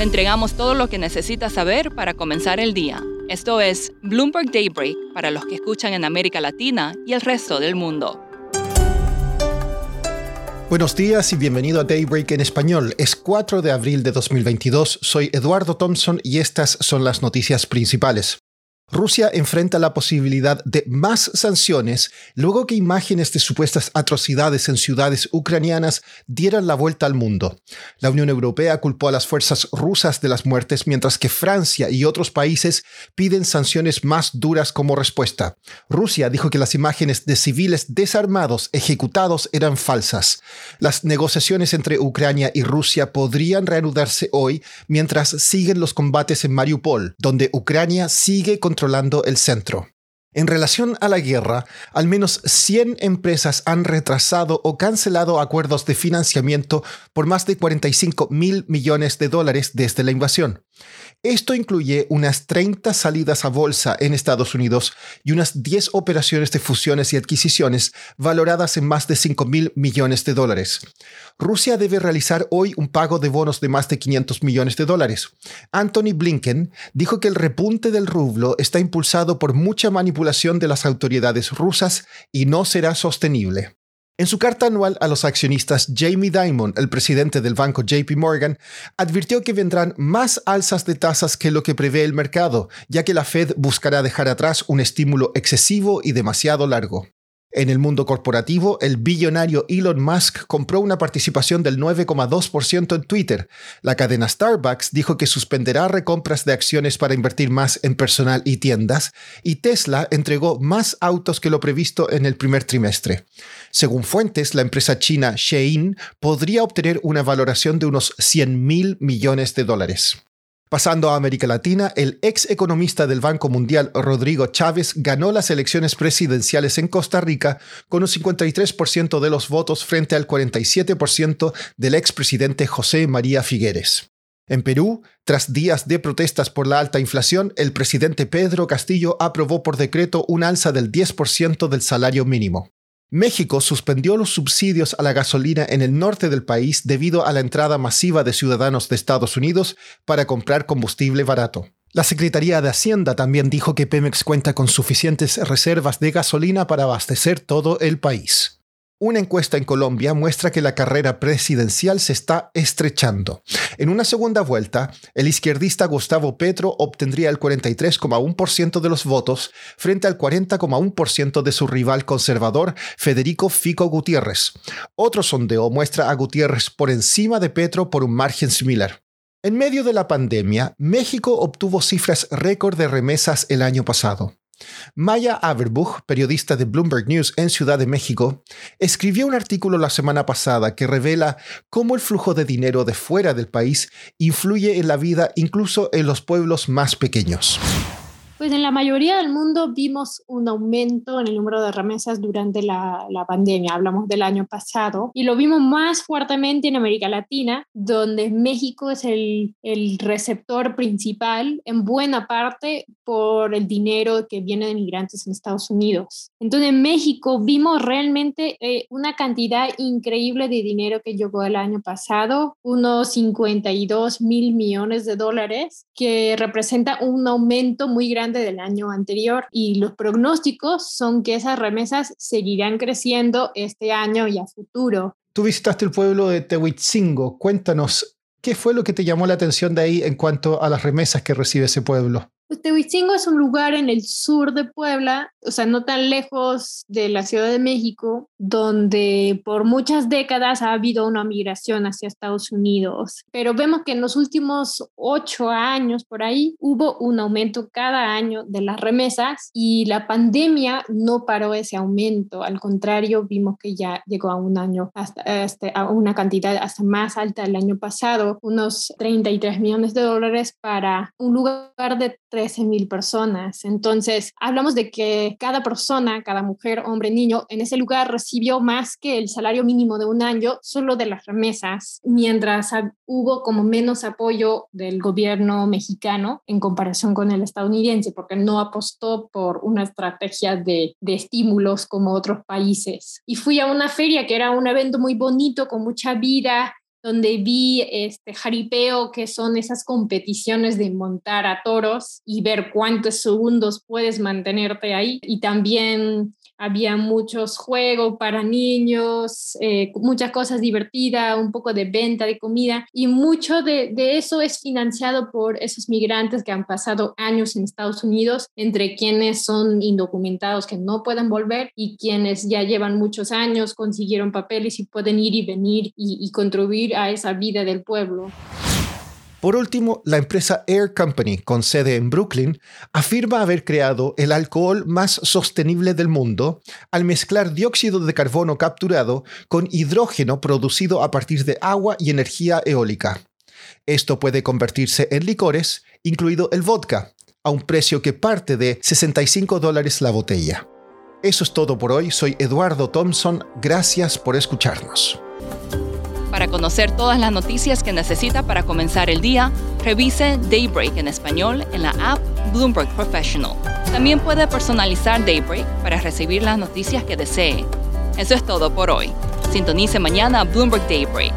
Le entregamos todo lo que necesita saber para comenzar el día. Esto es Bloomberg Daybreak para los que escuchan en América Latina y el resto del mundo. Buenos días y bienvenido a Daybreak en español. Es 4 de abril de 2022. Soy Eduardo Thompson y estas son las noticias principales. Rusia enfrenta la posibilidad de más sanciones luego que imágenes de supuestas atrocidades en ciudades ucranianas dieran la vuelta al mundo. La Unión Europea culpó a las fuerzas rusas de las muertes mientras que Francia y otros países piden sanciones más duras como respuesta. Rusia dijo que las imágenes de civiles desarmados ejecutados eran falsas. Las negociaciones entre Ucrania y Rusia podrían reanudarse hoy mientras siguen los combates en Mariupol, donde Ucrania sigue contra controlando el centro. En relación a la guerra, al menos 100 empresas han retrasado o cancelado acuerdos de financiamiento por más de 45 mil millones de dólares desde la invasión. Esto incluye unas 30 salidas a bolsa en Estados Unidos y unas 10 operaciones de fusiones y adquisiciones valoradas en más de 5 mil millones de dólares. Rusia debe realizar hoy un pago de bonos de más de 500 millones de dólares. Anthony Blinken dijo que el repunte del rublo está impulsado por mucha manipulación de las autoridades rusas y no será sostenible. En su carta anual a los accionistas, Jamie Dimon, el presidente del banco JP Morgan, advirtió que vendrán más alzas de tasas que lo que prevé el mercado, ya que la Fed buscará dejar atrás un estímulo excesivo y demasiado largo. En el mundo corporativo, el billonario Elon Musk compró una participación del 9,2% en Twitter. La cadena Starbucks dijo que suspenderá recompras de acciones para invertir más en personal y tiendas, y Tesla entregó más autos que lo previsto en el primer trimestre. Según fuentes, la empresa china Shein podría obtener una valoración de unos 100 mil millones de dólares. Pasando a América Latina, el ex economista del Banco Mundial Rodrigo Chávez ganó las elecciones presidenciales en Costa Rica con un 53% de los votos frente al 47% del expresidente José María Figueres. En Perú, tras días de protestas por la alta inflación, el presidente Pedro Castillo aprobó por decreto un alza del 10% del salario mínimo. México suspendió los subsidios a la gasolina en el norte del país debido a la entrada masiva de ciudadanos de Estados Unidos para comprar combustible barato. La Secretaría de Hacienda también dijo que Pemex cuenta con suficientes reservas de gasolina para abastecer todo el país. Una encuesta en Colombia muestra que la carrera presidencial se está estrechando. En una segunda vuelta, el izquierdista Gustavo Petro obtendría el 43,1% de los votos frente al 40,1% de su rival conservador Federico Fico Gutiérrez. Otro sondeo muestra a Gutiérrez por encima de Petro por un margen similar. En medio de la pandemia, México obtuvo cifras récord de remesas el año pasado. Maya Averbuch, periodista de Bloomberg News en Ciudad de México, escribió un artículo la semana pasada que revela cómo el flujo de dinero de fuera del país influye en la vida incluso en los pueblos más pequeños. Pues en la mayoría del mundo vimos un aumento en el número de remesas durante la, la, pandemia, hablamos del año pasado, y lo vimos más fuertemente en América Latina, donde México es el, el receptor principal en buena parte por el dinero que viene de migrantes en Estados Unidos. Entonces en México vimos realmente eh, una cantidad increíble de dinero que llegó el año pasado, unos 52 mil millones de dólares, que representa un aumento muy grande del año anterior y los pronósticos son que esas remesas seguirán creciendo este año y a futuro. Tú visitaste el pueblo de Tehuitzingo. Cuéntanos, ¿qué fue lo que te llamó la atención de ahí en cuanto a las remesas que recibe ese pueblo? Pues Tehuicingo es un lugar en el sur de Puebla, o sea, no tan lejos de la Ciudad de México, donde por muchas décadas ha habido una migración hacia Estados Unidos. Pero vemos que en los últimos ocho años por ahí hubo un aumento cada año de las remesas y la pandemia no paró ese aumento. Al contrario, vimos que ya llegó a un año, hasta, este, a una cantidad hasta más alta el año pasado, unos 33 millones de dólares para un lugar de 13 mil personas. Entonces, hablamos de que cada persona, cada mujer, hombre, niño, en ese lugar recibió más que el salario mínimo de un año solo de las remesas, mientras hubo como menos apoyo del gobierno mexicano en comparación con el estadounidense, porque no apostó por una estrategia de, de estímulos como otros países. Y fui a una feria que era un evento muy bonito, con mucha vida, donde vi este jaripeo, que son esas competiciones de montar a toros y ver cuántos segundos puedes mantenerte ahí. Y también había muchos juegos para niños, eh, muchas cosas divertidas, un poco de venta de comida y mucho de, de, eso es financiado por esos migrantes que han pasado años en Estados Unidos, entre quienes son indocumentados que no pueden volver y quienes ya llevan muchos años, consiguieron papeles y pueden ir y venir y, y contribuir a esa vida del pueblo. Por último, la empresa Air Company, con sede en Brooklyn, afirma haber creado el alcohol más sostenible del mundo al mezclar dióxido de carbono capturado con hidrógeno producido a partir de agua y energía eólica. Esto puede convertirse en licores, incluido el vodka, a un precio que parte de 65 dólares la botella. Eso es todo por hoy, soy Eduardo Thompson, gracias por escucharnos. Conocer todas las noticias que necesita para comenzar el día, revise Daybreak en español en la app Bloomberg Professional. También puede personalizar Daybreak para recibir las noticias que desee. Eso es todo por hoy. Sintonice mañana Bloomberg Daybreak